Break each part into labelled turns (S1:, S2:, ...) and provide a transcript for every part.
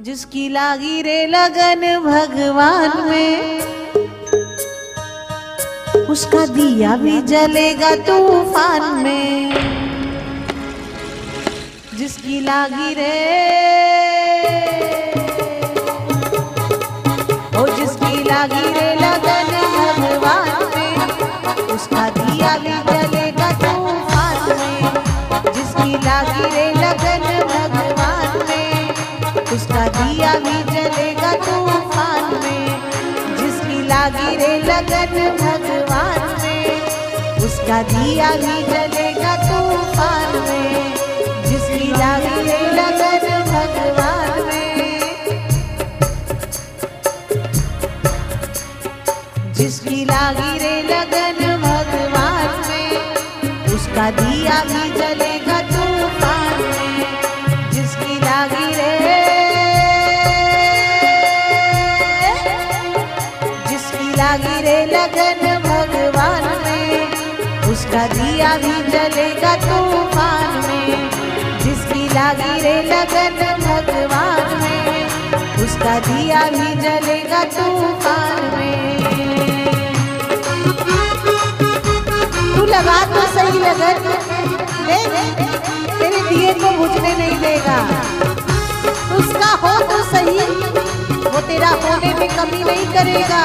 S1: जिसकी लागी रे लगन भगवान में। उसका दिया भी जलेगा तूफ़ान में। जिसकी लागी रे ओ जिसकी लागी रे लगन भगवान में। उसका दिया भी जलेगा तूफ़ान में। जिसकी लागी रे लगन लगन भगवान में। उसका दिया भी जलेगा तूफ़ान में। जिसकी लागी लगन भगवान में। जिसकी लागी रे लगन भगवान में। उसका दिया भी जलेगा तूफ़ान में, जिसकी लागी रे लगन भगवान में, उसका दिया भी जलेगा तूफ़ान में। तू लगा तो सही लगन देख तेरे दिए को बुझने नहीं देगा। उसका हो तो सही, वो तेरा होने में कमी नहीं करेगा।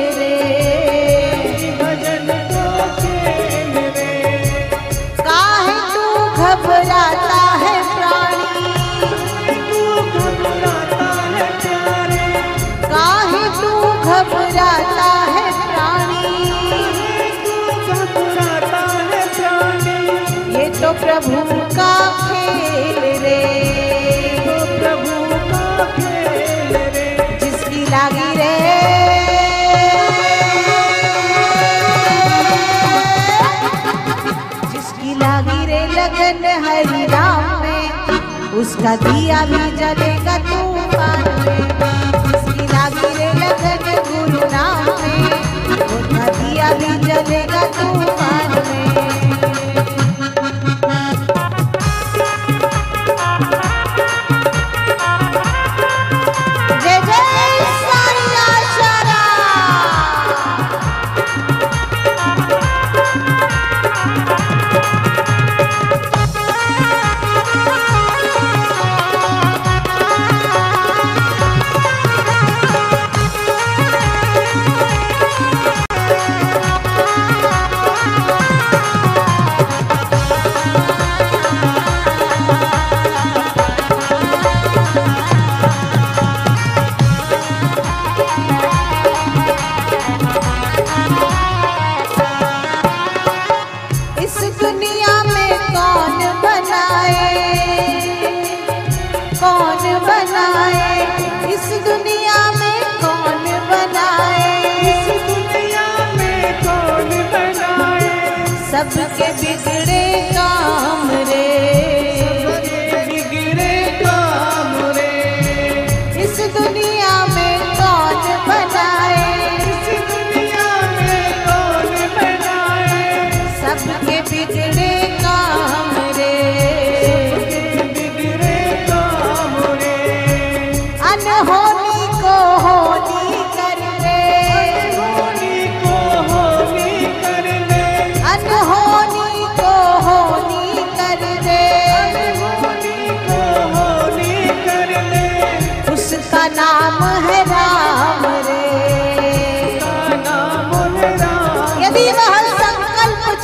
S1: प्रभु का खेल रे।
S2: तो प्रभु का खेल रे।
S1: जिसकी लागी रे। जिसकी लागी रे लगन हरि राम में उसका दिया भी जलेगा तूफ़ान में। जिसकी लागी रे लगन गुरु नाम में उसका दिया भी जलेगा तूफ़ान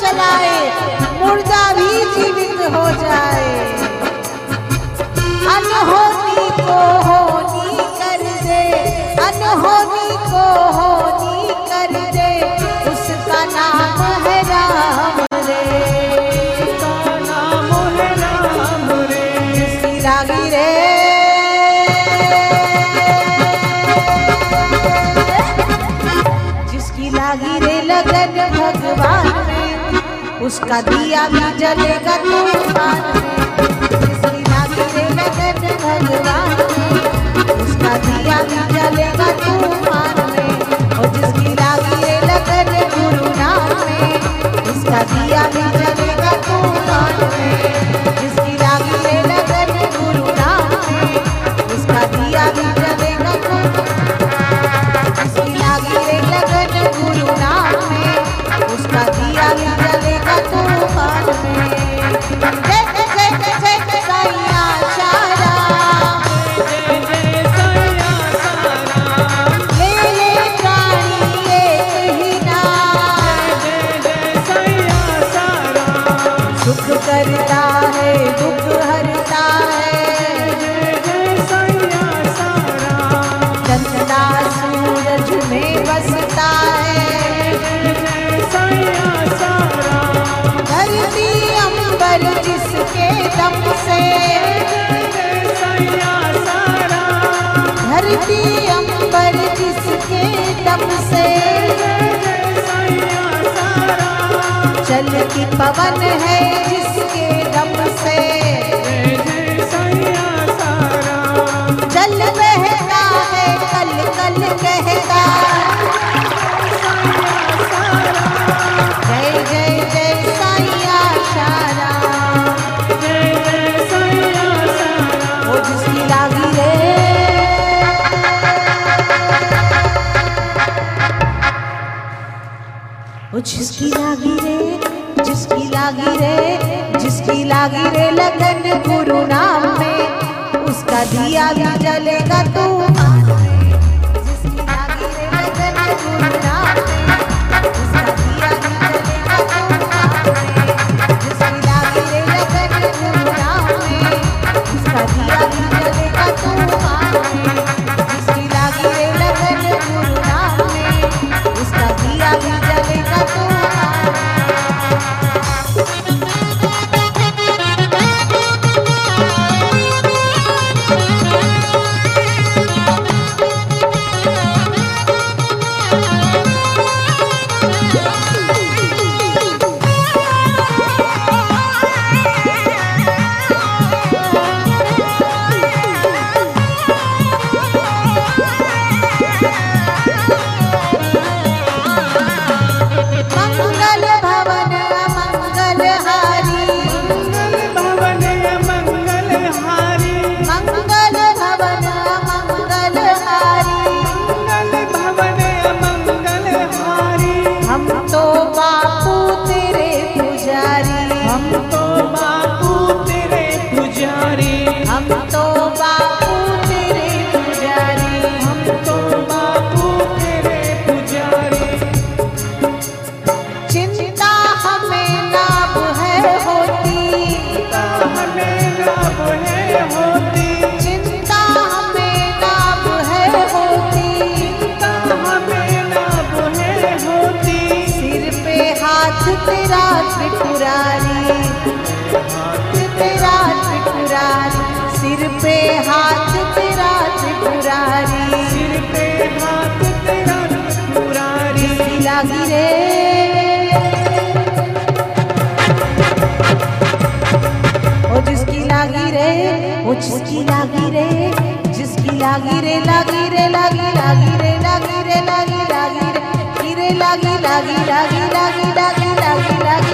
S1: चलाए मुर्दा भी जीवित हो जाए। अनहोनी को होनी कर दे अनहोनी को होनी कर दे उसका नाम है राम रे। नाम है राम रे। रागी रे। जिसकी लागी रे लगन भगवान उसका दिया भी जलेगा तो में अंबर दम से चल पवन है जिसके दम से। ओ जिसकी लागी रे, जिसकी लागी रे, जिसकी लागी रे लगन गुरु नाम में, उसका दिया भी जलेगा तू। Santo. जिसकी लागी रे जिसकी लागी रे लागी रे, लागी लागी रे लागी रे, लागी लागी रे लागी लागी लागी लागी लागी लागी लागी